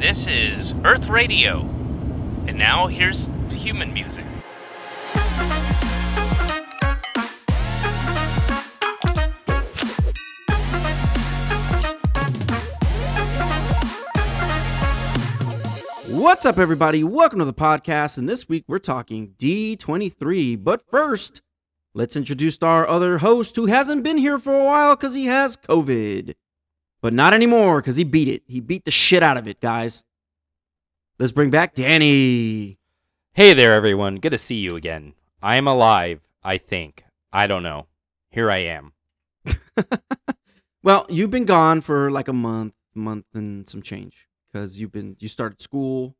This is Earth Radio. And now here's human music. What's up, everybody? Welcome to the podcast. And this week we're talking D23. But first, let's introduce our other host who hasn't been here for a while because he has COVID. But not anymore because he beat it. He beat the shit out of it, guys. Let's bring back Danny. Hey there, everyone. Good to see you again. I am alive, I think. I don't know. Here I am. Well, you've been gone for like a month, month and some change because you've been you started school.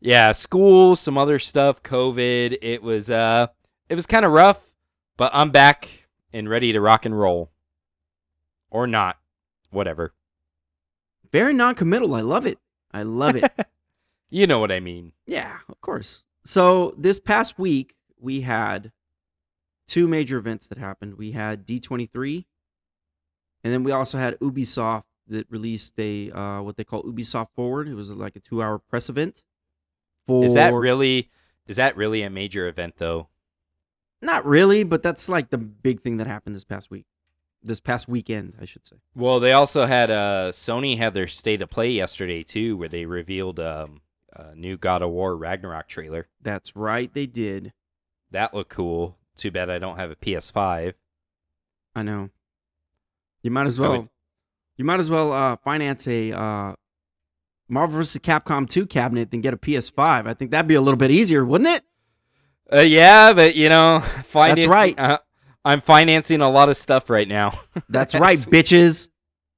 Yeah, school, some other stuff, COVID. It was uh it was kind of rough, but I'm back and ready to rock and roll. Or not. Whatever. Very non-committal. I love it. I love it. You know what I mean. Yeah, of course. So this past week we had two major events that happened. We had D23 and then we also had Ubisoft that released a uh, what they call Ubisoft Forward. It was like a 2-hour press event. For Is that really is that really a major event though? Not really, but that's like the big thing that happened this past week. This past weekend, I should say. Well, they also had uh Sony had their state of play yesterday too where they revealed um a new God of War Ragnarok trailer. That's right, they did. That looked cool. Too bad I don't have a PS5. I know. You might as well. would- You might as well uh, finance a uh, Marvel vs. Capcom 2 cabinet than get a PS5. I think that'd be a little bit easier, wouldn't it? Uh, yeah, but you know, financing, That's right. Uh, I'm financing a lot of stuff right now. That's right, bitches.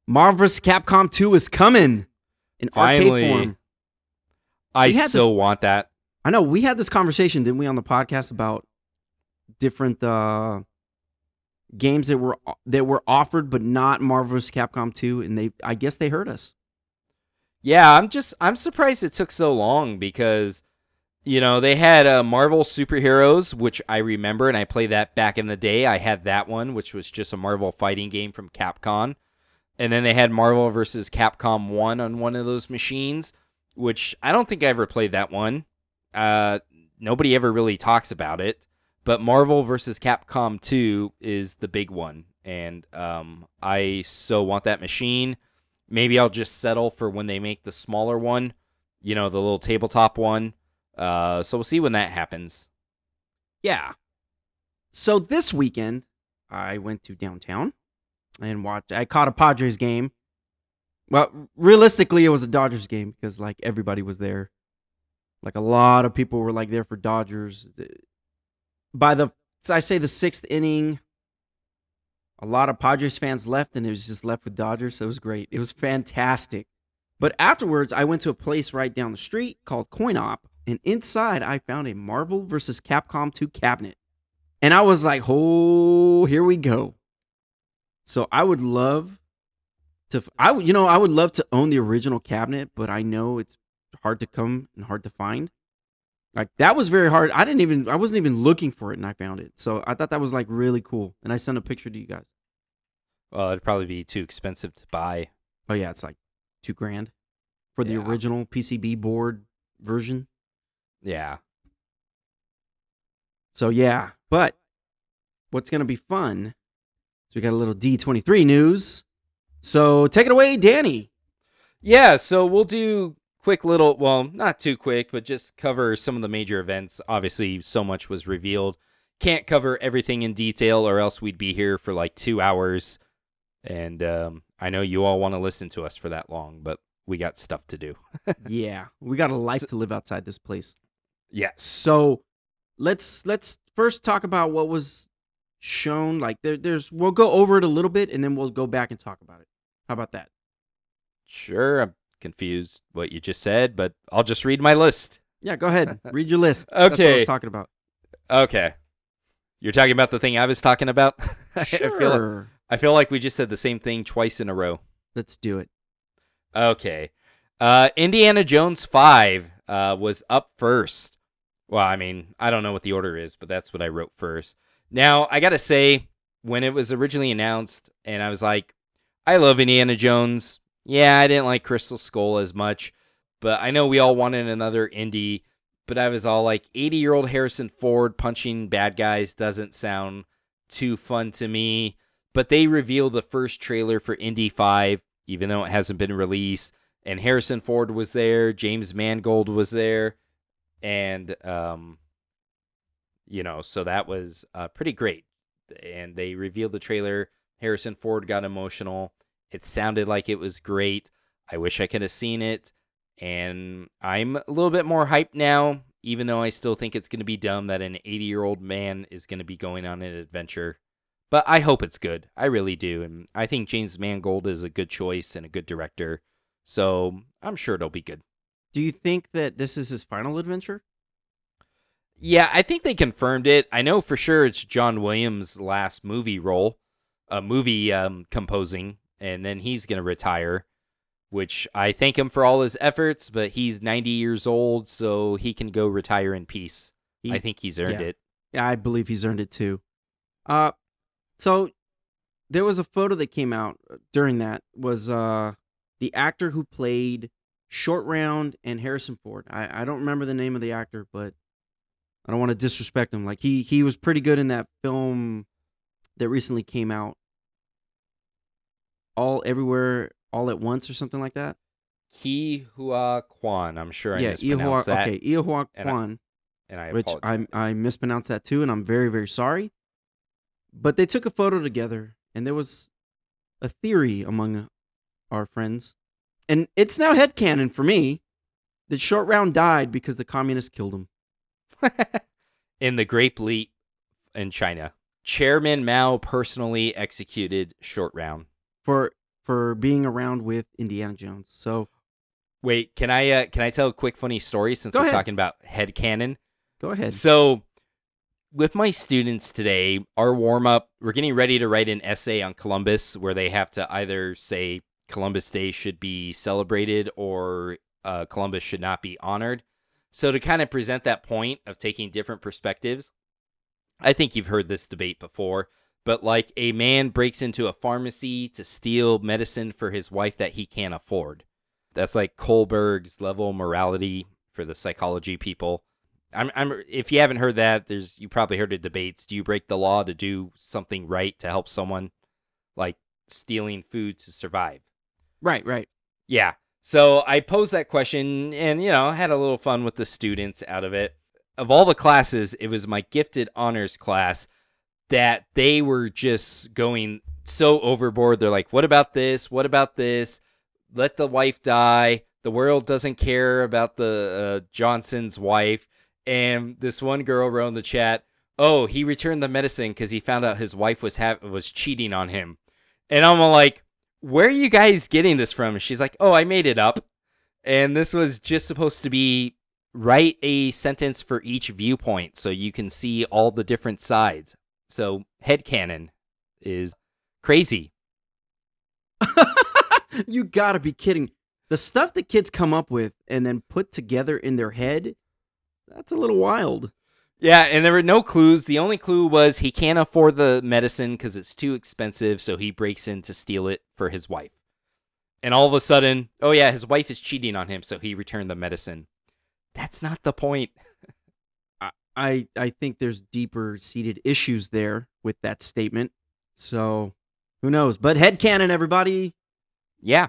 Marvel vs. Capcom 2 is coming in Finally. arcade form. I so this- want that. I know we had this conversation, didn't we, on the podcast about different uh, games that were that were offered but not Marvel vs. Capcom 2, and they I guess they heard us. Yeah, I'm just I'm surprised it took so long because you know they had uh, Marvel superheroes, which I remember, and I played that back in the day. I had that one, which was just a Marvel fighting game from Capcom, and then they had Marvel versus Capcom One on one of those machines, which I don't think I ever played that one. Uh, nobody ever really talks about it, but Marvel versus Capcom Two is the big one, and um, I so want that machine. Maybe I'll just settle for when they make the smaller one, you know, the little tabletop one. Uh, so we'll see when that happens. Yeah. So this weekend, I went to downtown and watched. I caught a Padres game. Well, realistically, it was a Dodgers game because like everybody was there. Like a lot of people were like there for Dodgers. By the I say the sixth inning, a lot of Padres fans left, and it was just left with Dodgers. So it was great. It was fantastic. But afterwards, I went to a place right down the street called Coin Op, and inside I found a Marvel vs. Capcom 2 cabinet. And I was like, oh, here we go. So I would love to, I you know, I would love to own the original cabinet, but I know it's hard to come and hard to find. Like that was very hard. I didn't even, I wasn't even looking for it, and I found it. So I thought that was like really cool, and I sent a picture to you guys. Well, it'd probably be too expensive to buy. Oh yeah, it's like two grand for the Yeah. original PCB board version. Yeah. So yeah, but what's gonna be fun? So we got a little D23 news. So take it away, Danny. Yeah, so we'll do quick little, well, not too quick, but just cover some of the major events. Obviously, so much was revealed. Can't cover everything in detail, or else we'd be here for like two hours. And um, I know you all want to listen to us for that long, but we got stuff to do. yeah, we got a life to live outside this place. Yes. So let's let's first talk about what was shown. Like there, there's we'll go over it a little bit and then we'll go back and talk about it. How about that? Sure, I'm confused what you just said, but I'll just read my list. Yeah, go ahead. Read your list. That's what I Okay. was talking about. Okay. You're talking about the thing I was talking about? I feel like, Sure. I feel like we just said the same thing twice in a row. Let's do it. Okay. Uh, Indiana Jones 5 uh, was up first. Well, I mean, I don't know what the order is, but that's what I wrote first. Now, I got to say, when it was originally announced, and I was like, I love Indiana Jones. Yeah, I didn't like Crystal Skull as much, but I know we all wanted another Indy. But I was all like, 80 year old Harrison Ford punching bad guys doesn't sound too fun to me. But they revealed the first trailer for Indy 5, even though it hasn't been released. And Harrison Ford was there, James Mangold was there, and um, you know, so that was uh, pretty great. And they revealed the trailer. Harrison Ford got emotional. It sounded like it was great. I wish I could have seen it. And I'm a little bit more hyped now, even though I still think it's going to be dumb that an 80 year old man is going to be going on an adventure. But I hope it's good. I really do. And I think James Mangold is a good choice and a good director. So I'm sure it'll be good. Do you think that this is his final adventure? Yeah, I think they confirmed it. I know for sure it's John Williams' last movie role, a movie um, composing, and then he's going to retire, which I thank him for all his efforts, but he's 90 years old, so he can go retire in peace. He- I think he's earned yeah. it. Yeah, I believe he's earned it too. Uh, so there was a photo that came out uh, during that was uh the actor who played Short Round and Harrison Ford. I I don't remember the name of the actor, but I don't want to disrespect him. Like he he was pretty good in that film that recently came out. All everywhere, all at once, or something like that. Ki Hua Kwan. I'm sure I yeah, mispronounced Iihua, that, okay, Iihua and I Kwan. and I which. I I mispronounced that too, and I'm very very sorry. But they took a photo together, and there was a theory among our friends, and it's now headcanon for me that Short Round died because the communists killed him. in the Great Leap in China. Chairman Mao personally executed Short Round. for for being around with Indiana Jones. So Wait, can I uh, can I tell a quick funny story since Go we're ahead. talking about headcanon? go ahead. So, with my students today, our warm up, we're getting ready to write an essay on Columbus where they have to either say Columbus Day should be celebrated or uh, Columbus should not be honored. So, to kind of present that point of taking different perspectives, I think you've heard this debate before, but like a man breaks into a pharmacy to steal medicine for his wife that he can't afford. That's like Kohlberg's level morality for the psychology people. I'm, I'm if you haven't heard that, there's you probably heard of debates. Do you break the law to do something right to help someone, like stealing food to survive? Right, right. Yeah. So I posed that question and, you know, had a little fun with the students out of it. Of all the classes, it was my gifted honors class that they were just going so overboard. They're like, what about this? What about this? Let the wife die. The world doesn't care about the uh, Johnson's wife. And this one girl wrote in the chat, oh, he returned the medicine because he found out his wife was ha- was cheating on him. And I'm like, where are you guys getting this from? She's like, oh, I made it up. And this was just supposed to be write a sentence for each viewpoint so you can see all the different sides. So head headcanon is crazy. you gotta be kidding. The stuff that kids come up with and then put together in their head, that's a little wild. Yeah, and there were no clues. The only clue was he can't afford the medicine because it's too expensive, so he breaks in to steal it for his wife. And all of a sudden, oh yeah, his wife is cheating on him, so he returned the medicine. That's not the point. I I think there's deeper seated issues there with that statement. So who knows? But head headcanon, everybody. Yeah.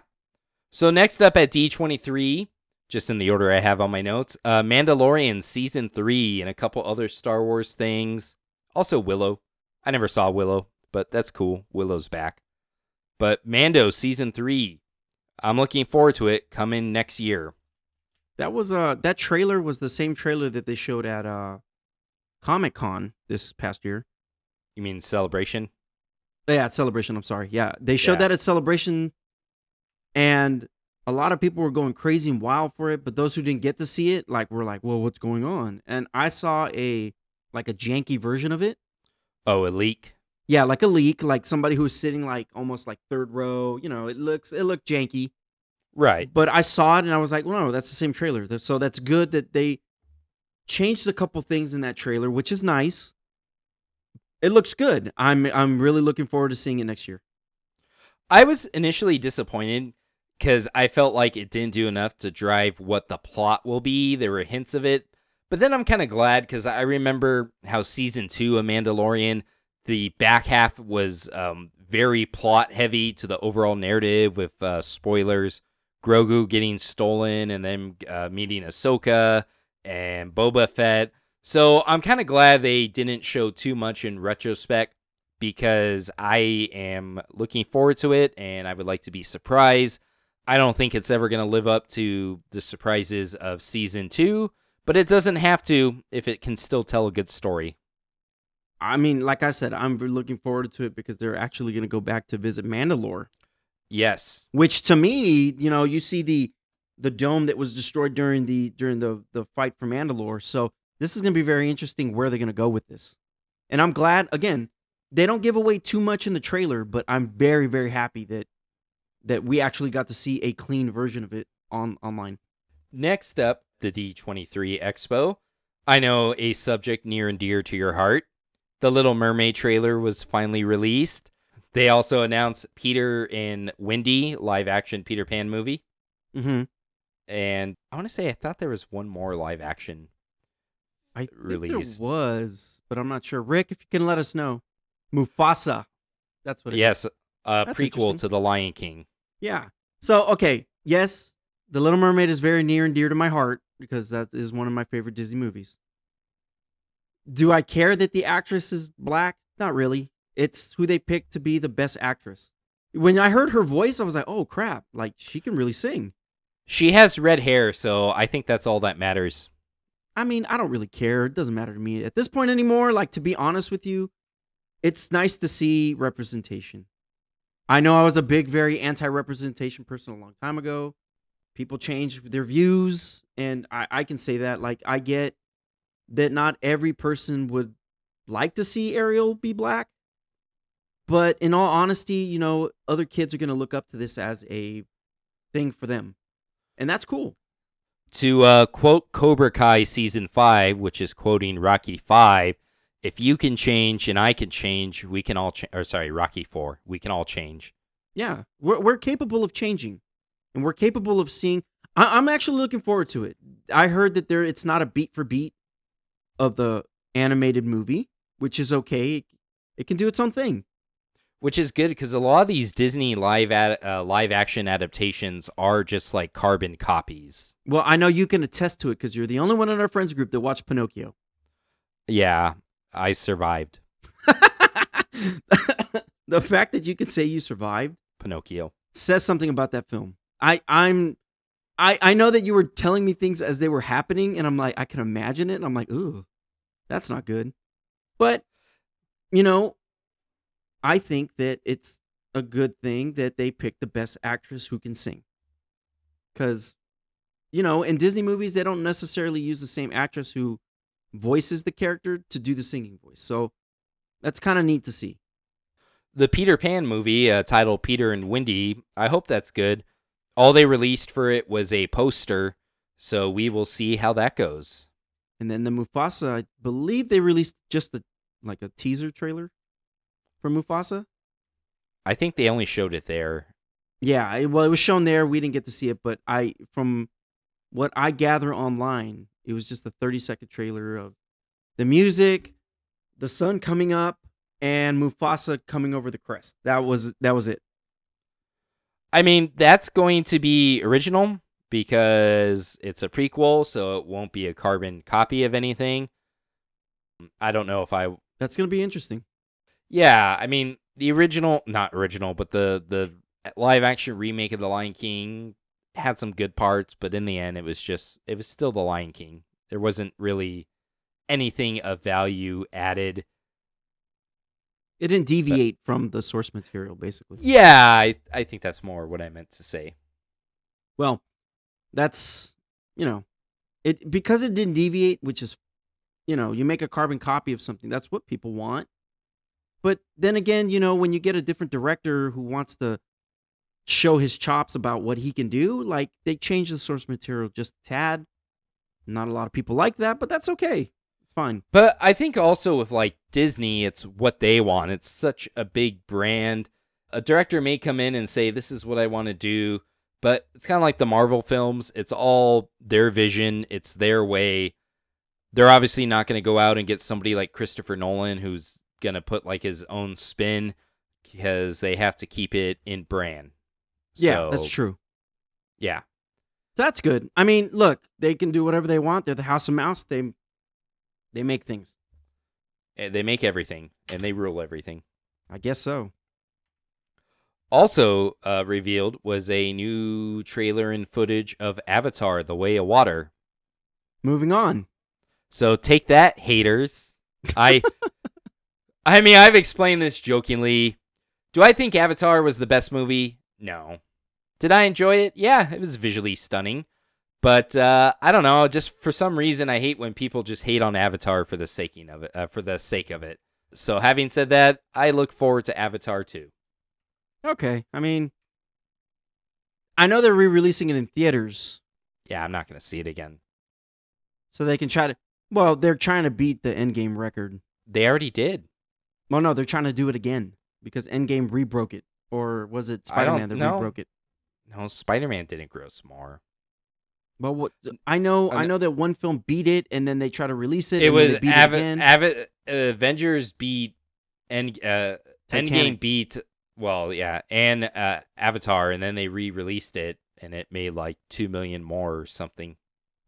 So next up at D23, just in the order I have on my notes, uh, Mandalorian season three and a couple other Star Wars things. Also Willow. I never saw Willow, but that's cool. Willow's back. But Mando season three, I'm looking forward to it coming next year. That was uh that trailer was the same trailer that they showed at uh Comic Con this past year. You mean Celebration? Yeah, at Celebration. I'm sorry. Yeah, they showed Yeah. that at Celebration, and a lot of people were going crazy and wild for it. But those who didn't get to see it, like, were like, "Well, what's going on?" And I saw a like a janky version of it. Oh, a leak. Yeah, like a leak, like somebody who was sitting like almost like third row. You know, it looks it looked janky. Right. But I saw it and I was like, well, no, that's the same trailer. So that's good that they changed a couple things in that trailer, which is nice. It looks good. I'm I'm really looking forward to seeing it next year. I was initially disappointed because I felt like it didn't do enough to drive what the plot will be. There were hints of it, but then I'm kind of glad because I remember how season two of Mandalorian, the back half was um, very plot heavy to the overall narrative with uh, spoilers. Grogu getting stolen and then uh, meeting Ahsoka and Boba Fett. So I'm kind of glad they didn't show too much in retrospect because I am looking forward to it and I would like to be surprised. I don't think it's ever going to live up to the surprises of season two, but it doesn't have to if it can still tell a good story. I mean, like I said, I'm looking forward to it because they're actually going to go back to visit Mandalore. Yes. Which to me, you know, you see the the dome that was destroyed during the during the the fight for Mandalore. So this is going to be very interesting where they're going to go with this. And I'm glad again, they don't give away too much in the trailer, but I'm very very happy that that we actually got to see a clean version of it on online. Next up, the D23 Expo. I know a subject near and dear to your heart. The Little Mermaid trailer was finally released. They also announced Peter and Wendy live action Peter Pan movie. Mm-hmm. And I want to say I thought there was one more live action. I think Released. there was, but I'm not sure. Rick, if you can let us know, Mufasa. That's what. It is. Yes, a That's prequel to The Lion King. Yeah. So okay, yes, The Little Mermaid is very near and dear to my heart because that is one of my favorite Disney movies. Do I care that the actress is black? Not really. It's who they picked to be the best actress. When I heard her voice, I was like, "Oh crap! Like she can really sing." She has red hair, so I think that's all that matters. I mean, I don't really care. It doesn't matter to me at this point anymore. Like, to be honest with you, it's nice to see representation. I know I was a big, very anti representation person a long time ago. People change their views, and I, I can say that. Like, I get that not every person would like to see Ariel be black. But in all honesty, you know, other kids are going to look up to this as a thing for them. And that's cool. To uh, quote Cobra Kai season five, which is quoting Rocky five, if you can change and I can change, we can all change. Or sorry, Rocky four, we can all change. Yeah, we're we're capable of changing, and we're capable of seeing. I, I'm actually looking forward to it. I heard that there it's not a beat for beat of the animated movie, which is okay. It, it can do its own thing. which is good because a lot of these Disney live ad, uh, live action adaptations are just like carbon copies. Well, I know you can attest to it because you're the only one in our friends group that watched Pinocchio. Yeah, I survived the fact that you could say you survived Pinocchio. says something about that film. I I'm I I know that you were telling me things as they were happening, and I'm like I can imagine it, and I'm like, ooh, that's not good. But you know, I think that it's a good thing that they pick the best actress who can sing. Because, you know, in Disney movies, they don't necessarily use the same actress who voices the character to do the singing voice. So that's kind of neat to see. The Peter Pan movie, uh, titled Peter and Wendy, I hope that's good. All they released for it was a poster, so we will see how that goes. And then the Mufasa, I believe they released just the like a teaser trailer for Mufasa. I think they only showed it there. Yeah, well, it was shown there. We didn't get to see it, but I, from what I gather online, it was just the 30 second trailer of the music, the sun coming up, and Mufasa coming over the crest. That was that was it. I mean, that's going to be original because it's a prequel, so it won't be a carbon copy of anything. I don't know if I That's gonna be interesting. Yeah, I mean the original, not original, but the the live action remake of The Lion King had some good parts, but in the end, it was just it was still The Lion King. There wasn't really anything of value added. It didn't deviate from the source material, basically. Yeah, I I think that's more what I meant to say. Well, that's you know, it because it didn't deviate, which is, you know, you make a carbon copy of something. That's what people want. But then again, you know, when you get a different director who wants to show his chops about what he can do, like they change the source material just tad. Not a lot of people like that, but that's okay. It's fine. But I think also with like Disney, it's what they want. It's such a big brand. A director may come in and say, "This is what I want to do," But it's kind of like the Marvel films. It's all their vision, it's their way. They're obviously not going to go out and get somebody like Christopher Nolan who's going to put like his own spin because they have to keep it in brand. Yeah, that's true. Yeah. That's good. I mean, look, they can do whatever they want. They're the House of Mouse. They they make things. Eh, They make everything and they rule everything. I guess so. Also uh, revealed was a new trailer and footage of Avatar: The Way of Water. Moving on. So take that, haters. I, I mean, I've explained this jokingly. Do I think Avatar was the best movie? No. Did I enjoy it? Yeah, it was visually stunning. But uh, I don't know. Just for some reason, I hate when people just hate on Avatar for the saking of it, uh, for the sake of it. So having said that, I look forward to Avatar too. Okay. I mean, I know they're re-releasing it in theaters, Yeah, I'm not gonna see it again. so they can try to. Well, they're trying to beat the Endgame record. They already did. Well, no, they're trying to do it again because Endgame rebroke it, or was it Spider-Man that know. rebroke it? No, Spider-Man didn't gross more. Well, what I know, I know that one film beat it, and then they try to release it. It and was Ava- it. Ava- Avengers beat End uh, Endgame beat well, yeah, and uh, Avatar, and then they re-released it, and it made like two million more or something.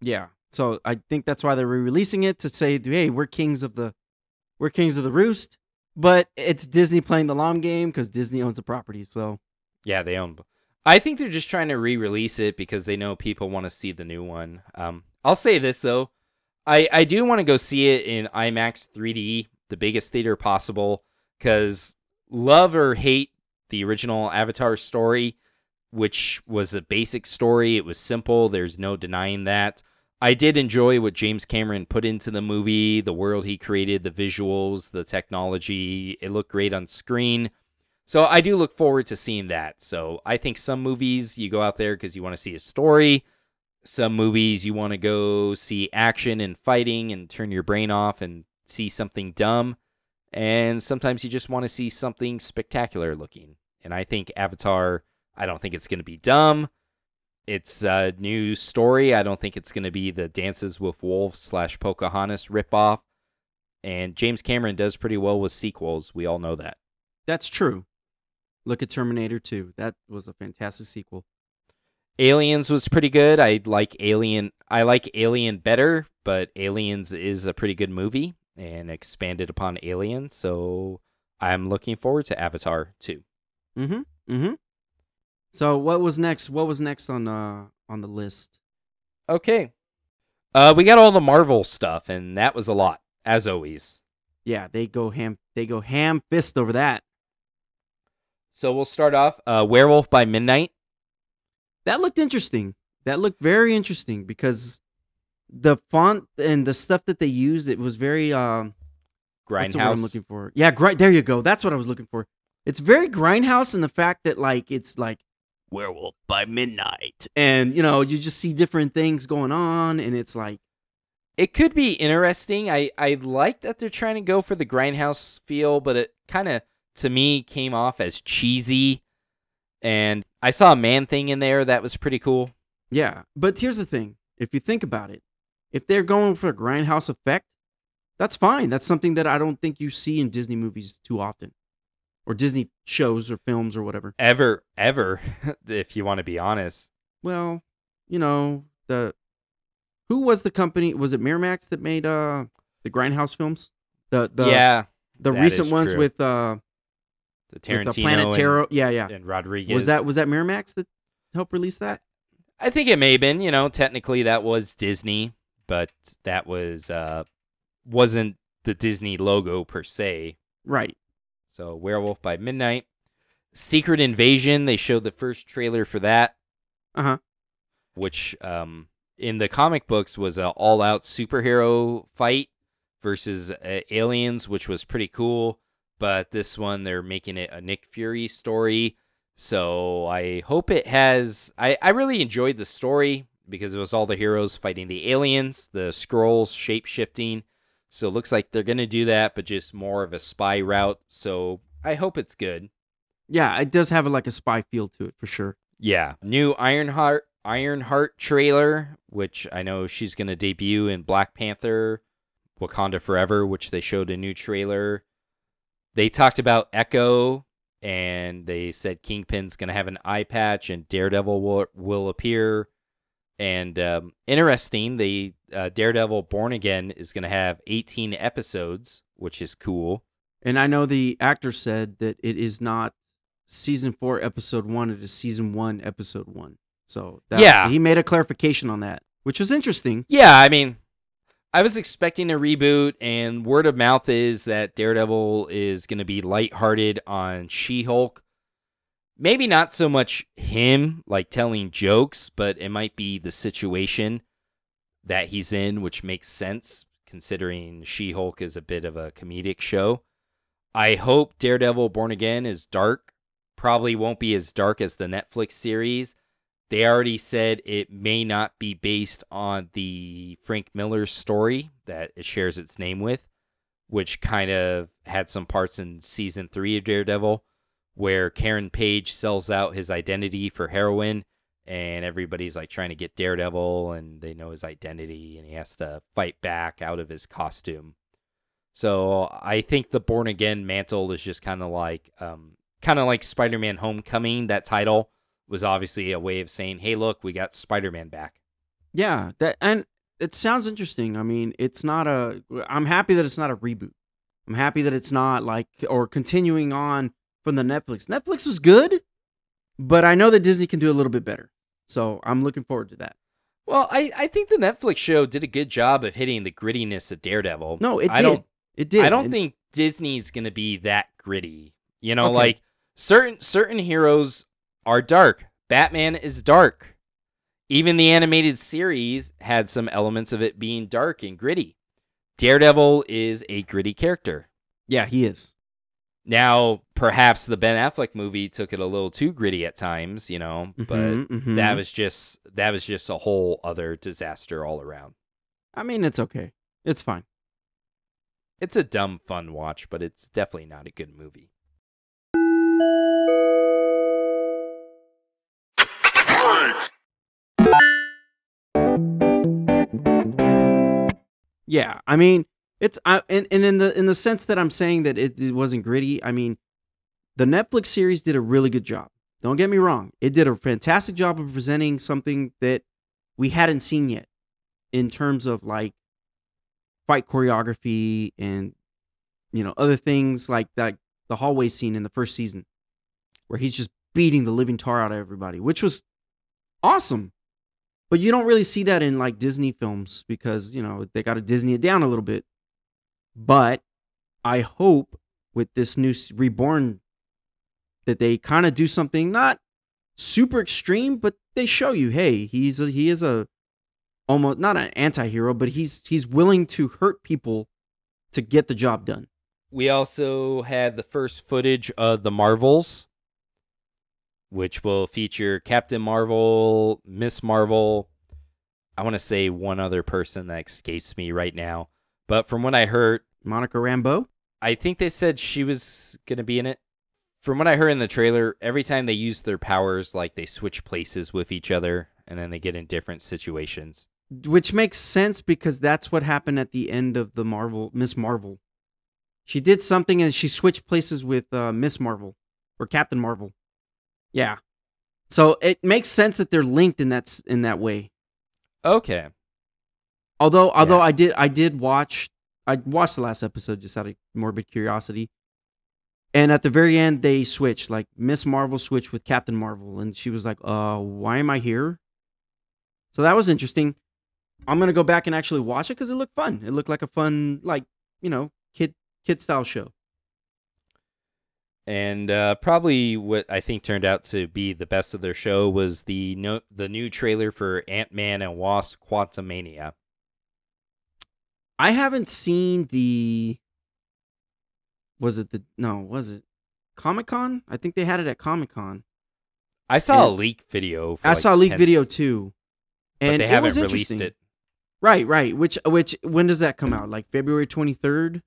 Yeah. So I think that's why they're re-releasing it to say, "Hey, we're kings of the, we're kings of the roost." But it's Disney playing the long game because Disney owns the property. So Yeah, they own. I think they're just trying to re-release it because they know people want to see the new one. Um, I'll say this though, I I do want to go see it in IMAX 3D, the biggest theater possible, because love or hate the original Avatar story, which was a basic story. It was simple. There's no denying that. I did enjoy what James Cameron put into the movie, the world he created, the visuals, the technology. It looked great on screen. So I do look forward to seeing that. So I think some movies you go out there because you want to see a story. Some movies you want to go see action and fighting and turn your brain off and see something dumb. And sometimes you just want to see something spectacular looking. And I think Avatar, I don't think it's going to be dumb. It's a new story. I don't think it's going to be the Dances with Wolves slash Pocahontas ripoff. And James Cameron does pretty well with sequels. We all know that. that's true. Look at Terminator 2. That was a fantastic sequel. Aliens was pretty good. I like Alien. I like Alien better, but Aliens is a pretty good movie and expanded upon Alien. So I'm looking forward to Avatar too. Mm-hmm. Mm-hmm. So what was next? What was next on uh on the list? Okay. Uh, we got all the Marvel stuff, and that was a lot, as always. Yeah, they go ham. They go ham fist over that. So we'll start off. Uh, Werewolf by Midnight. That looked interesting. That looked very interesting because the font and the stuff that they used, it was very um. What's the word Grindhouse. I'm looking for? Yeah, grind. There you go. That's what I was looking for. It's very grindhouse in the fact that like it's like werewolf by midnight, and you know you just see different things going on, and it's like it could be interesting. I I like that they're trying to go for the grindhouse feel, but it kind of to me came off as cheesy. And I saw a man thing in there that was pretty cool. Yeah, but here's the thing: if you think about it, if they're going for a grindhouse effect, that's fine. That's something that I don't think you see in Disney movies too often, or Disney shows or films or whatever. Ever ever, if you want to be honest. Well, you know the who was the company? Was it Miramax that made uh the grindhouse films? The the yeah, the recent ones true. with uh the with Tarantino the Planet and. Yeah, yeah. and Rodriguez. Was that was that Miramax that helped release that? I think it may have been. You know, technically that was Disney, but that was uh wasn't the Disney logo per se. Right. So Werewolf by Midnight, Secret Invasion. They showed the first trailer for that. Uh huh. which um, in the comic books was an all-out superhero fight versus uh, aliens, which was pretty cool. But this one, they're making it a Nick Fury story, so I hope it has. I I really enjoyed the story because it was all the heroes fighting the aliens, the Skrulls shape shifting. So it looks like they're gonna do that, but just more of a spy route. So I hope it's good. Yeah, it does have like a spy feel to it for sure. Yeah, new Ironheart Ironheart trailer, which I know she's going to debut in Black Panther, Wakanda Forever, which they showed a new trailer. They talked about Echo, and they said Kingpin's going to have an eye patch, and Daredevil will will appear. And um, interesting, the uh, Daredevil Born Again is going to have 18 episodes, which is cool. And I know the actor said that it is not season four, episode one. It is season one, episode one. So that, Yeah. he made a clarification on that, which was interesting. Yeah, I mean, I was expecting a reboot, and word of mouth is that Daredevil is going to be lighthearted on She Hulk. Maybe not so much him, like telling jokes, but it might be the situation that he's in, which makes sense considering She Hulk is a bit of a comedic show. I hope Daredevil Born Again is dark. Probably won't be as dark as the Netflix series. They already said it may not be based on the Frank Miller story that it shares its name with, which kind of had some parts in season three of Daredevil where Karen Page sells out his identity for heroin and everybody's like trying to get Daredevil and they know his identity and he has to fight back out of his costume. So I think the Born Again mantle is just kind of like um, kind of like Spider-Man Homecoming that title was obviously a way of saying, "Hey, look, we got Spider-Man back." Yeah, that and it sounds interesting. I mean, it's not a. I'm happy that it's not a reboot. I'm happy that it's not like or continuing on from the Netflix. Netflix was good, but I know that Disney can do a little bit better. So I'm looking forward to that. Well, I, I think the Netflix show did a good job of hitting the grittiness of Daredevil. No, it I did. don't it did. I don't And- think Disney's gonna be that gritty. You know, Okay. like certain certain heroes are dark. Batman is dark. Even the animated series had some elements of it being dark and gritty. Daredevil is a gritty character. Yeah, he is. Now, perhaps the Ben Affleck movie took it a little too gritty at times, you know, but Mhm, mhm. that was just that was just a whole other disaster all around. I mean, it's okay. It's fine. It's a dumb fun watch, but it's definitely not a good movie. Yeah, I mean, it's I and, and in the in the sense that I'm saying that it, it wasn't gritty. I mean, the Netflix series did a really good job. Don't get me wrong; it did a fantastic job of presenting something that we hadn't seen yet in terms of like fight choreography and you know other things like that. The hallway scene in the first season, where he's just beating the living tar out of everybody, which was awesome. But you don't really see that in like Disney films because, you know, they got to Disney it down a little bit. But I hope with this new Reborn that they kind of do something not super extreme, but they show you, hey, he's a, he is a almost not an anti-hero, but he's he's willing to hurt people to get the job done. We also had the first footage of the Marvels, which will feature Captain Marvel, Miss Marvel. I want to say one other person that escapes me right now. But from what I heard, Monica Rambeau? I think they said she was going to be in it. From what I heard in the trailer, every time they use their powers, like they switch places with each other and then they get in different situations. which makes sense because that's what happened at the end of the Marvel Miss Marvel. She did something and she switched places with uh, Miss Marvel or Captain Marvel. Yeah, so it makes sense that they're linked in that in that way. Okay. Although although Yeah. I did I did watch I watched the last episode just out of morbid curiosity. And at the very end they switched like Miss Marvel switched with Captain Marvel and she was like, "Uh, why am I here?" So that was interesting. I'm going to go back and actually watch it cuz it looked fun. It looked like a fun like, you know, kid kid style show. And uh, probably what I think turned out to be the best of their show was the no- the new trailer for Ant Man and Wasp: Quantumania. I haven't seen the was it the no, was it Comic-Con? I think they had it at Comic-Con. I saw a leak video. For I like saw a leak 10 video too. And they it haven't was released it. Right, right. Which which when does that come out? Like February 23rd? Of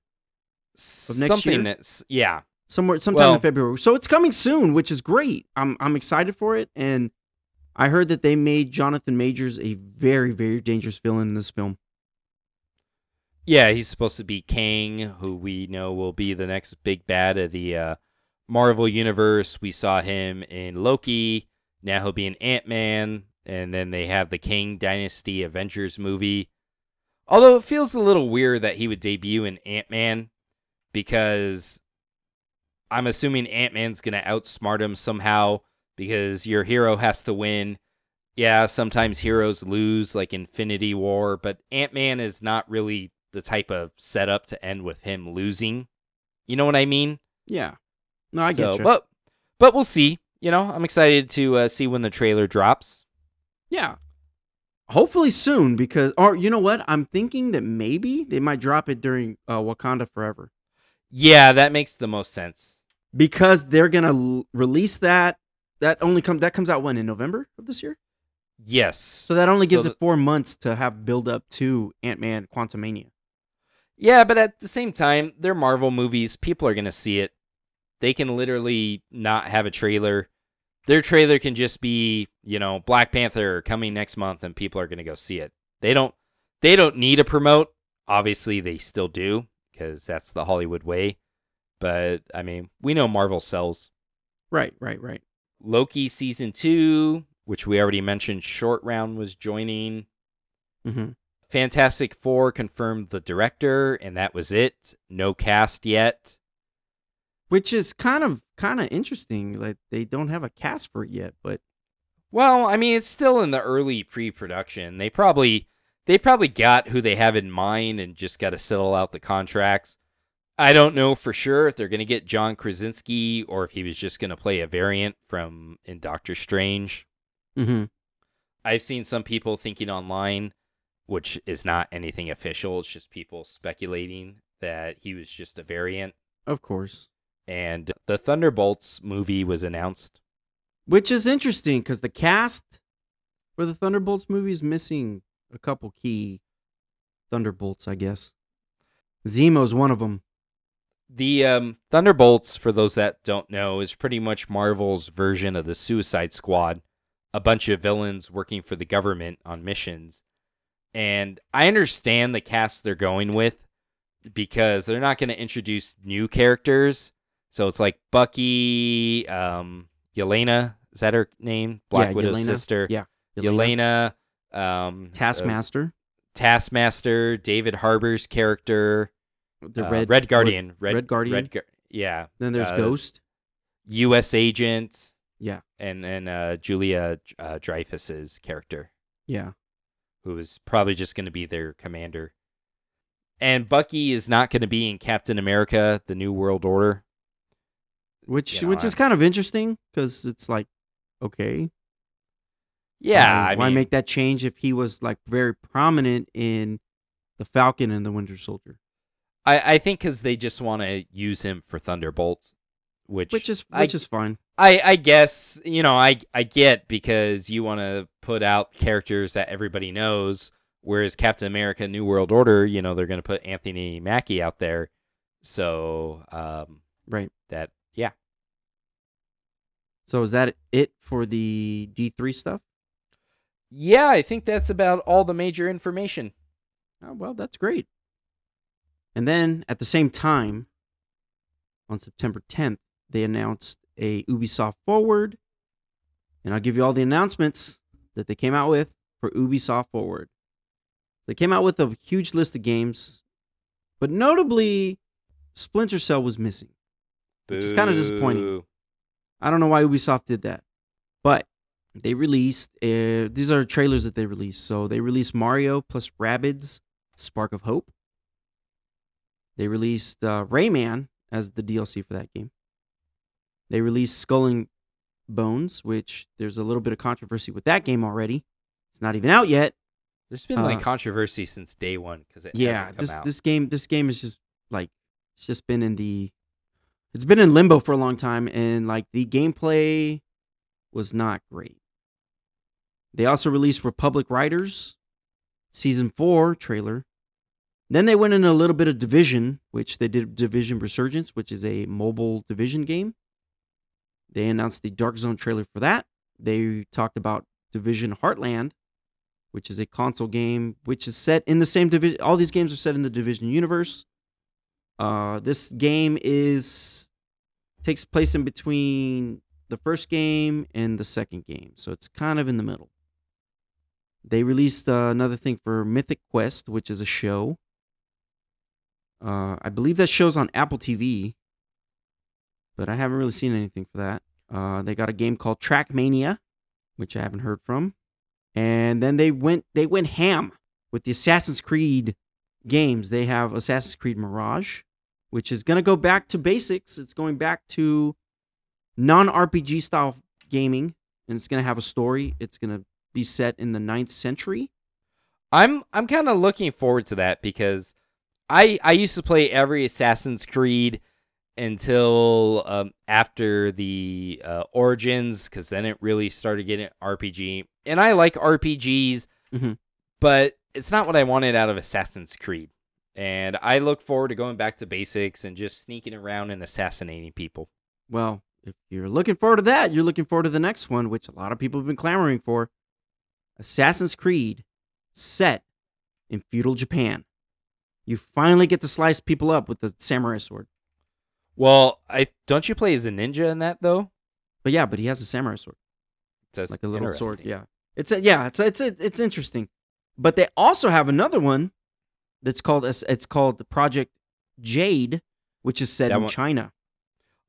next Something year? that's yeah. Somewhere sometime Well- in February. So it's coming soon, which is great. I'm I'm excited for it and I heard that they made Jonathan Majors a very, very dangerous villain in this film. Yeah, he's supposed to be Kang, who we know will be the next big bad of the uh, Marvel universe. We saw him in Loki. Now he'll be in Ant Man, and then they have the Kang Dynasty Avengers movie. Although it feels a little weird that he would debut in Ant Man, because I'm assuming Ant Man's gonna outsmart him somehow because your hero has to win. Yeah, sometimes heroes lose, like Infinity War, but Ant Man is not really the type of setup to end with him losing. You know what I mean? Yeah. No, I get so, you. But but we'll see. You know, I'm excited to uh, see when the trailer drops. Yeah. Hopefully soon because or you know what? I'm thinking that maybe they might drop it during uh, Wakanda Forever. Yeah, that makes the most sense. Because they're to l- release that that only come that comes out when in November of this year? Yes. So that only gives So it 4 months to have build up to Ant-Man Quantumania. Yeah, but at the same time, they're Marvel movies. People are going to see it. They can literally not have a trailer. Their trailer can just be, you know, Black Panther coming next month and people are going to go see it. They don't they don't need to promote. Obviously, they still do because that's the Hollywood way. But I mean, we know Marvel sells. Right, right, right. Loki season 2, which we already mentioned short round was joining. Mhm. Fantastic Four confirmed the director, and that was it. No cast yet. Which is kind of kind of interesting. Like they don't have a cast for it yet, but Well, I mean, it's still in the early pre-production. They probably they probably got who they have in mind and just got to settle out the contracts. I don't know for sure if they're going to get John Krasinski or if he was just going to play a variant from in Doctor Strange. mm-hmm. I've seen some people thinking online, which is not anything official. It's just people speculating that he was just a variant. of course. And the Thunderbolts movie was announced. Which is interesting because the cast for the Thunderbolts movie is missing a couple key Thunderbolts, I guess. Zemo's one of them. The um, Thunderbolts, for those that don't know, is pretty much Marvel's version of the Suicide Squad, a bunch of villains working for the government on missions. And I understand the cast they're going with because they're not going to introduce new characters. So it's like Bucky, um, Yelena, is that her name? Black Yeah, Widow's Yelena. sister. Yeah. Yelena, um, uh, Taskmaster, Taskmaster, David Harbour's character, the uh, red Red Guardian, Red, Red Guardian. Red yeah. Then there's uh, Ghost. U.S. agent, Yeah, and then uh, Julia uh, Dreyfus's character, yeah. Who is probably just going to be their commander. And Bucky is not going to be in Captain America: The New World Order. Which You know, which is kind of interesting because it's like, okay, Yeah, why, I why mean, make that change if he was like very prominent in the Falcon and the Winter Soldier, I, I think because they just want to use him for Thunderbolt, which which is I- which is fine. I, I guess you know I I get because you want to put out characters that everybody knows, whereas Captain America: New World Order, you know, they're going to put Anthony Mackie out there, so um, Right. that yeah. So is that it for the D three stuff? Yeah, I think that's about all the major information. Oh, well, that's great. And then at the same time, on September 10th, they announced a Ubisoft Forward. And I'll give you all the announcements that they came out with for Ubisoft Forward. They came out with a huge list of games, but notably, Splinter Cell was missing. Which is kinda disappointing. I don't know why Ubisoft did that, but they released. Uh, these are trailers that they released. So they released Mario plus Rabbids Spark of Hope. They released uh, Rayman as the DLC for that game. They released Skull and Bones, which there's a little bit of controversy with that game already. It's not even out yet. There's been like Uh, controversy since day one because it yeah, this out. this game this game is just like it's just been in the it's been in limbo for a long time and like the gameplay was not great. They also released Republic Riders season 4 trailer. Then they went in a little bit of Division, which they did Division Resurgence, which is a mobile Division game. They announced the Dark Zone trailer for that. They talked about Division Heartland, which is a console game which is set in the same division. All these games are set in the Division universe. Uh, this game is takes place in between the first game and the second game, so it's kind of in the middle. They released uh, another thing for Mythic Quest, which is a show. Uh, I believe that show's on Apple TV, but I haven't really seen anything for that. Uh, they got a game called Trackmania, which I haven't heard from, and then they went they went ham with the Assassin's Creed games. They have Assassin's Creed Mirage, which is gonna go back to basics. It's going back to non RPG style gaming, and it's gonna have a story. It's gonna be set in the 9th century. I'm I'm kind of looking forward to that because I I used to play every Assassin's Creed until um, after the uh, Origins because then it really started getting RPG, and I like RPGs, Mhm. but it's not what I wanted out of Assassin's Creed. And I look forward to going back to basics and just sneaking around and assassinating people. Well, if you're looking forward to that, you're looking forward to the next one, which a lot of people have been clamoring for Assassin's Creed set in feudal Japan. You finally get to slice people up with the samurai sword. Well, I don't you play as a ninja in that though? But yeah, but he has a samurai sword, That's like a little sword. Yeah, it's a, yeah, it's it's it's interesting. But they also have another one that's called it's called Project Jade, which is set That in one- China.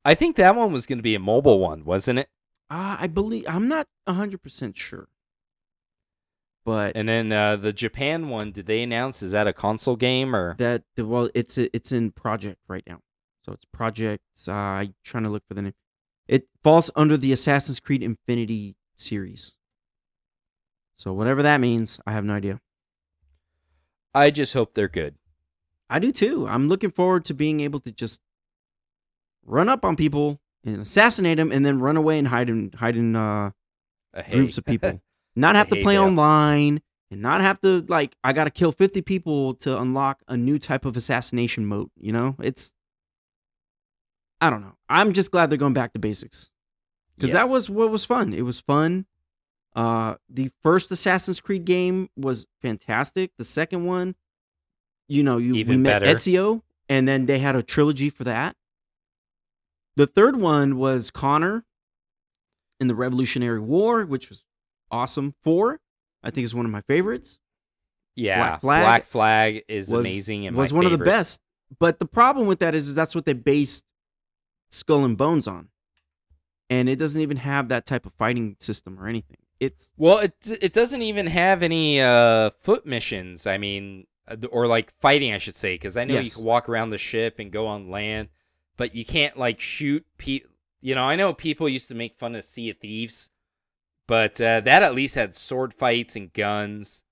I think that one was going to be a mobile one, wasn't it? Uh, I believe I'm not hundred percent sure, but And then uh, the Japan one, did they announce? Is that a console game or? that well it's a, it's in project right now so it's project uh i'm trying to look for the name. It falls under the assassin's creed infinity series. So whatever that means i have no idea. I just hope they're good. i do too. I'm looking forward to being able to just run up on people and assassinate them and then run away and hide in hide in uh groups of people. Not have to play bale. online and not have to like i gotta kill 50 people to unlock a new type of assassination mode you know? It's i don't know. I'm just glad they're going back to basics. Because that was what was fun. It was fun. Uh the first assassin's creed game was fantastic. The second one you know you we Even met better. ezio and then they had a trilogy for that. The third one was connor in the revolutionary war which was awesome. Four i think is one of my favorites. Yeah. Black Flag Black Flag is was, amazing and was one of the best. But the problem with that is, is that's what they based skull and bones on and it doesn't even have that type of fighting system or anything it's Well, it it doesn't even have any uh, foot missions. I mean, uh, or like fighting, I should say, because I know you can walk around the ship and go on land, but you can't like shoot people. You know, I know people used to make fun of Sea of Thieves, but uh, that at least had sword fights and guns.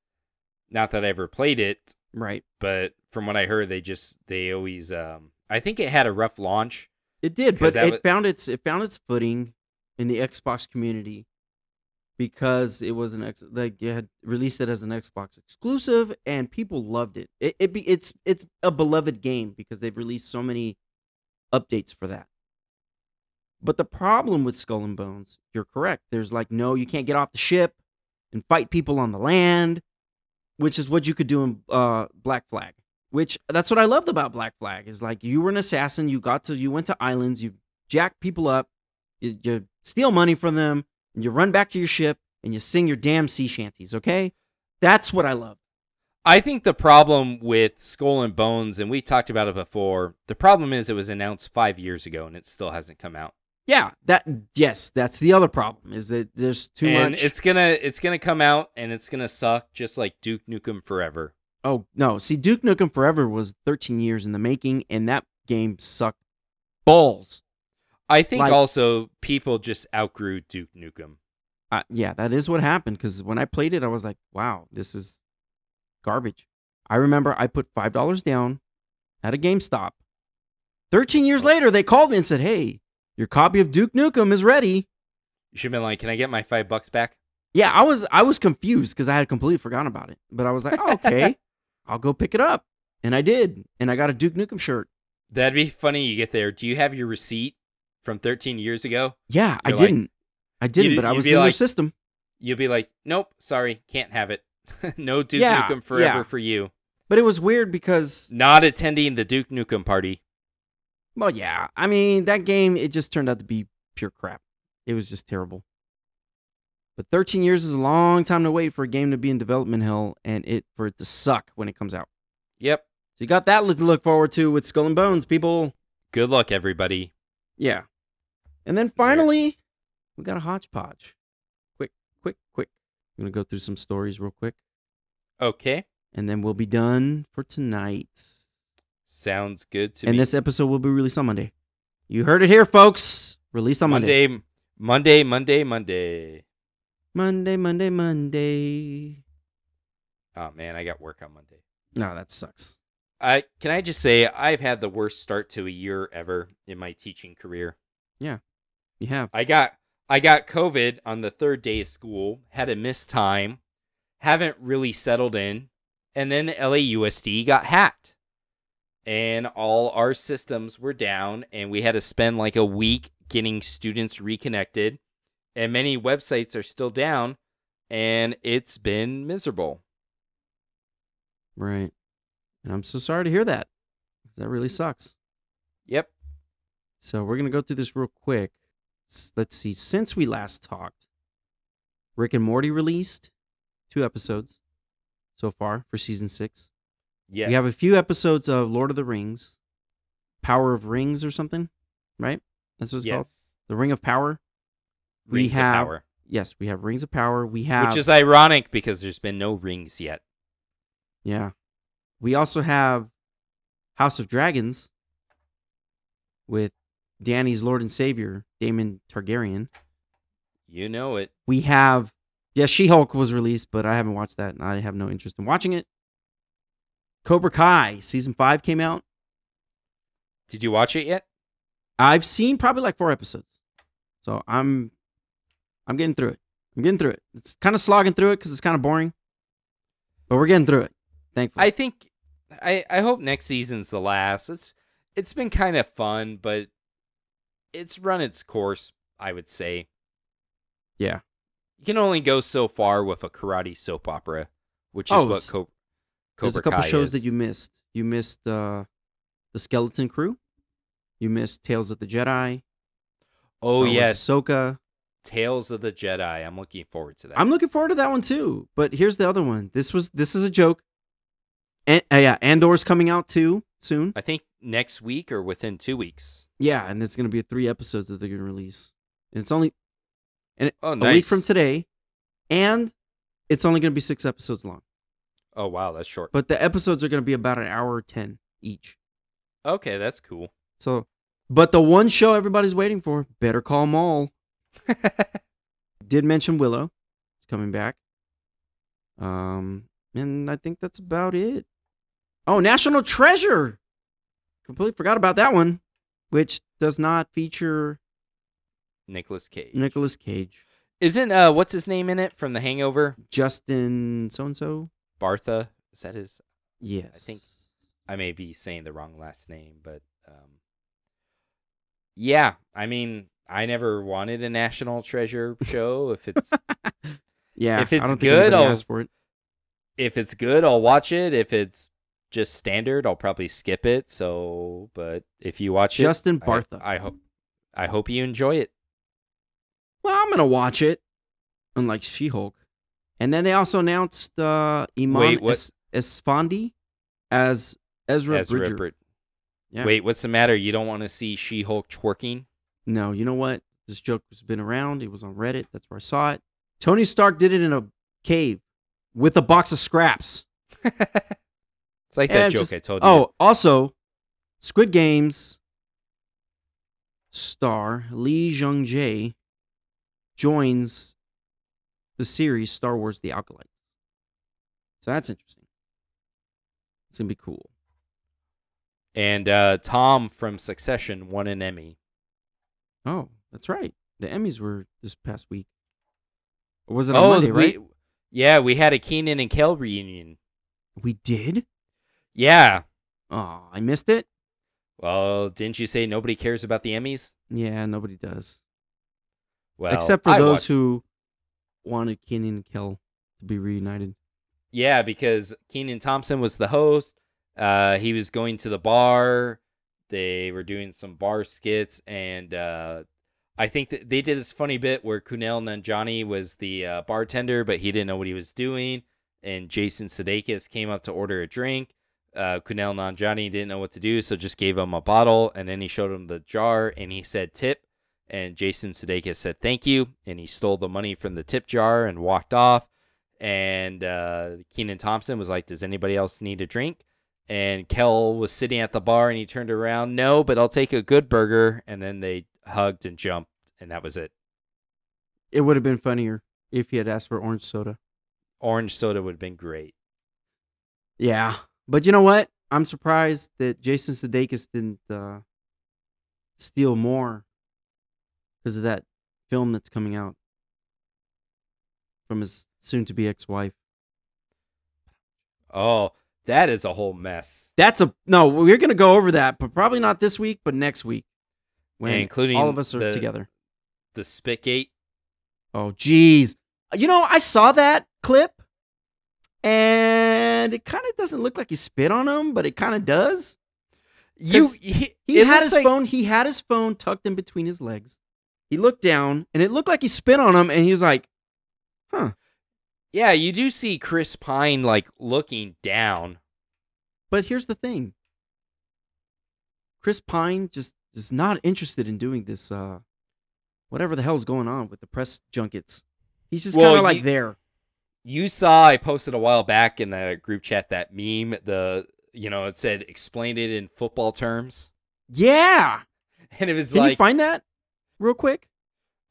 Not that I ever played it, right but from what I heard, they just they always. Um, I think it had a rough launch. It did, but it wa- found its it found its footing in the Xbox community because it was an ex like it had released it as an Xbox exclusive and people loved it. It, it be it's it's a beloved game because they've released so many updates for that. But the problem with Skull and Bones, you're correct. There's like no, you can't get off the ship and fight people on the land, which is what you could do in uh, Black Flag. Which that's what I loved about Black Flag is like you were an assassin, you got to you went to islands, you jack people up, you, you steal money from them, and you run back to your ship and you sing your damn sea shanties. Okay, that's what I love. I think the problem with Skull and Bones, and we talked about it before, the problem is it was announced five years ago and it still hasn't come out. Yeah, that yes, that's the other problem is that there's too and much. it's gonna it's gonna come out and it's gonna suck just like Duke Nukem Forever. Oh no! See, Duke Nukem Forever was 13 years in the making, and that game sucked balls. I think Like- also people just outgrew Duke Nukem. Uh, yeah, that is what happened. Because when I played it, I was like, "Wow, this is garbage." I remember I put five dollars down at a GameStop. 13 years later, they called me and said, "Hey, your copy of Duke Nukem is ready." You should have been like, "Can I get my five bucks back?" Yeah, I was I was confused because I had completely forgotten about it. But I was like, oh, "Okay, I'll go pick it up," and I did, and I got a Duke Nukem shirt. That'd be funny. You get there. Do you have your receipt from 13 years ago? Yeah, I You're like- didn't. I didn't, but I was in their system. You'd be like, nope, sorry, can't have it. no Duke Yeah, Nukem forever yeah. for you. But it was weird because, Not attending the Duke Nukem party. well, yeah. I mean, that game it just turned out to be pure crap. It was just terrible. But 13 years is a long time to wait for a game to be in development hell and it for it to suck when it comes out. Yep. So you got that to look forward to with Skull and Bones, people. Good luck, everybody. Yeah. And then finally, we got a hodgepodge. Quick, quick, quick. I'm going to go through some stories real quick. Okay. And then we'll be done for tonight. Sounds good to and me. And this episode will be released on Monday. You heard it here, folks. Released on Monday. Monday, Monday, Monday, Monday. Monday, Monday, Monday. Oh man, I got work on Monday. No, that sucks. I can I just say I've had the worst start to a year ever in my teaching career. Yeah. You have. I got I got COVID on the third day of school, had a missed time, haven't really settled in, and then LAUSD got hacked. And all our systems were down, and we had to spend like a week getting students reconnected. And many websites are still down, and it's been miserable. Right. And I'm so sorry to hear that. That really mm. sucks. Yep. So we're going to go through this real quick. Let's see. Since we last talked, Rick and Morty released two episodes so far for season six. Yes. We have a few episodes of Lord of the Rings, Power of Rings or something, right? That's what it's called. The Ring of Power. We Rings of have- power. Yes, we have Rings of Power. We have Which is ironic because there's been no rings yet. Yeah. We also have House of Dragons with Danny's Lord and Savior, Daemon Targaryen. You know it. We have, yeah, She Hulk was released, but I haven't watched that and I have no interest in watching it. Cobra Kai season five came out. Did you watch it yet? I've seen probably like four episodes. So I'm, I'm getting through it. I'm getting through it. It's kind of slogging through it because it's kind of boring, but we're getting through it. Thankfully. I think I I hope next season's the last. It's it's been kind of fun, but it's run its course, I would say. yeah. You can only go so far with a karate soap opera, which is Oh, what Co- There's Cobra a couple Kai shows is. that you missed. You missed uh, the Skeleton Crew. You missed Tales of the Jedi. Oh Wars yes, Ahsoka. Tales of the Jedi. I'm looking forward to that. I'm looking forward to that one too. But here's the other one. This was this is a joke. And uh, yeah, Andor's coming out too soon. I think next week or within two weeks. Yeah, and it's gonna be three episodes that they're gonna release. And it's only Oh, a week from today, and it's only gonna be six episodes long. Oh wow, that's short. But the episodes are gonna be about an hour ten each. Okay, that's cool. So, but the one show everybody's waiting for, Better Call Maul. did mention Willow. It's coming back. Um, and I think that's about it. Oh, National Treasure. Completely forgot about that one, which does not feature Nicolas Cage. Nicolas Cage. Isn't uh what's his name in it from The Hangover? Justin so and so. Bartha. Is that his? Yes. I think- I may be saying the wrong last name, but um, yeah. I mean, I never wanted a National Treasure show. if it's Yeah. if I it's don't good, I'll- it. if it's good, I'll watch it. If it's just standard, I'll probably skip it. So, but if you watch Justin it, I- Bartha. I, hope I hope you enjoy it. Well, I'm gonna watch it. Unlike She-Hulk. And then they also announced uh, Eman Wait? Es- Esfandi as Ezra, Ezra Bridger. Brid- Yeah. Wait, what's the matter? You don't want to see She-Hulk twerking? No, you know what? This joke has been around. It was on Reddit. That's where I saw it. Tony Stark did it in a cave with a box of scraps. It's like that joke just- I told you. Oh, also, Squid Games star Lee Jung Jae joins the series Star Wars: The Acolyte. So that's interesting. It's gonna be cool. and uh, Tom from Succession won an Emmy. Oh, that's right. The Emmys were this past week. Or was it on oh, Monday, we, right? yeah, we had a Kenan and Kel reunion. We did. Yeah. Oh, I missed it. Well, didn't you say nobody cares about the Emmys? Yeah, nobody does. Well, Except for I those watched- who wanted Kenan and Kel to be reunited. Yeah, because Kenan Thompson was the host. Uh, he was going to the bar. They were doing some bar skits, and uh, I think that they did this funny bit where Kumail Nanjiani was the uh, bartender, but he didn't know what he was doing. And Jason Sudeikis came up to order a drink. Uh, Kumail Nanjiani didn't know what to do, so just gave him a bottle, and then he showed him the jar, and he said tip. And Jason Sudeikis said thank you, and he stole the money from the tip jar and walked off. And uh, Kenan Thompson was like, "Does anybody else need a drink?" And Kel was sitting at the bar, and he turned around, "No, but I'll take a good burger." And then they hugged and jumped, and that was it. It would have been funnier if he had asked for orange soda. Orange soda would have been great. Yeah, but you know what? I'm surprised that Jason Sudeikis didn't uh, steal more because of that film that's coming out from his soon-to-be ex-wife. Oh, that is a whole mess, That's a no. We're gonna go over that, but probably not this week, but next week when Yeah, including all of us are the- together. the Spitgate. Oh, geez. You know, I saw that clip, and it kind of doesn't look like he spit on him, but it kind of does. You, he, He had his like- phone. He had his phone tucked in between his legs. He looked down, and it looked like he spit on him, and he was like, "Huh." Yeah, you do see Chris Pine like looking down. But here's the thing: Chris Pine just is not interested in doing this. Uh, whatever the hell's going on with the press junkets, he's just Well, kind of like you- there. You saw I posted a while back in the group chat that meme. The you know it said explained it in football terms, Yeah. and it was like, Can you like find that real quick?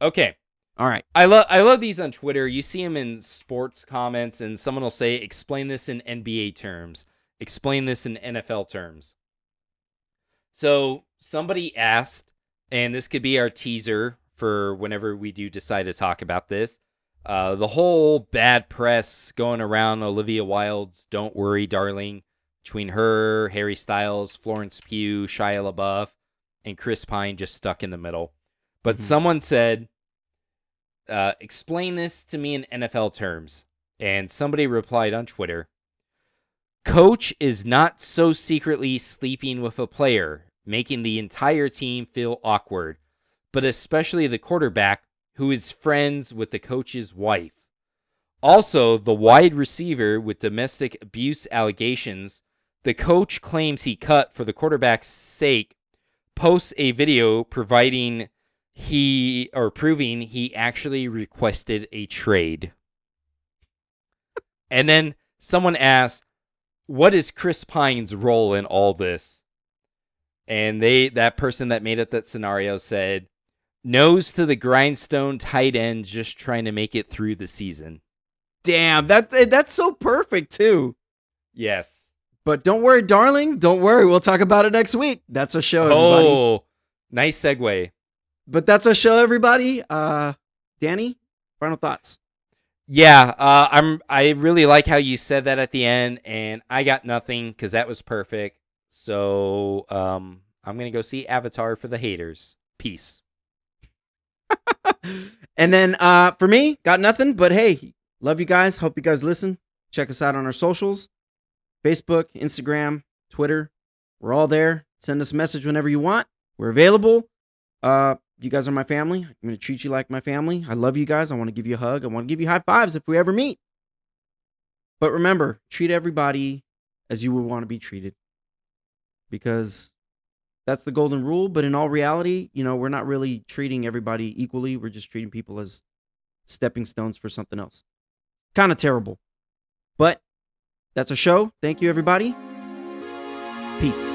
okay. All right. I love I love these on Twitter. You see them in sports comments, and someone will say, "Explain this in NBA terms. Explain this in NFL terms." So somebody asked, and this could be our teaser for whenever we do decide to talk about this. Uh, the whole bad press going around Olivia Wilde's "Don't Worry, Darling" between her, Harry Styles, Florence Pugh, Shia LaBeouf, and Chris Pine just stuck in the middle. But Mhm. someone said uh, explain this to me in NFL terms. And somebody replied on Twitter Coach is not so secretly sleeping with a player, making the entire team feel awkward, but especially the quarterback who is friends with the coach's wife. Also, the wide receiver with domestic abuse allegations, the coach claims he cut for the quarterback's sake, posts a video providing he or proving he actually requested a trade. and then someone asked, "What is Chris Pine's role in all this?" And they that person that made up that scenario said, "Nose to the grindstone tight end just trying to make it through the season." Damn, that eh, that's so perfect too. Yes. But don't worry, darling. Don't worry. We'll talk about it next week. That's a show, everybody. Oh, nice segue. But that's a show, everybody. Uh, Danny, final thoughts. Yeah, uh, I'm. I really like how you said that at the end, and I got nothing because that was perfect. So, um, I'm gonna go see Avatar for the haters. Peace. and then uh, for me, got nothing. But hey, love you guys. Hope you guys listen. Check us out on our socials Facebook, Instagram, Twitter. We're all there. Send us a message whenever you want. We're available. Uh, you guys are my family. I'm going to treat you like my family. I love you guys. I want to give you a hug. I want to give you high fives if we ever meet. But remember, treat everybody as you would want to be treated. Because that's the golden rule. But in all reality, you know, we're not really treating everybody equally. We're just treating people as stepping stones for something else. Kind of terrible. But that's a show. Thank you, everybody. Peace.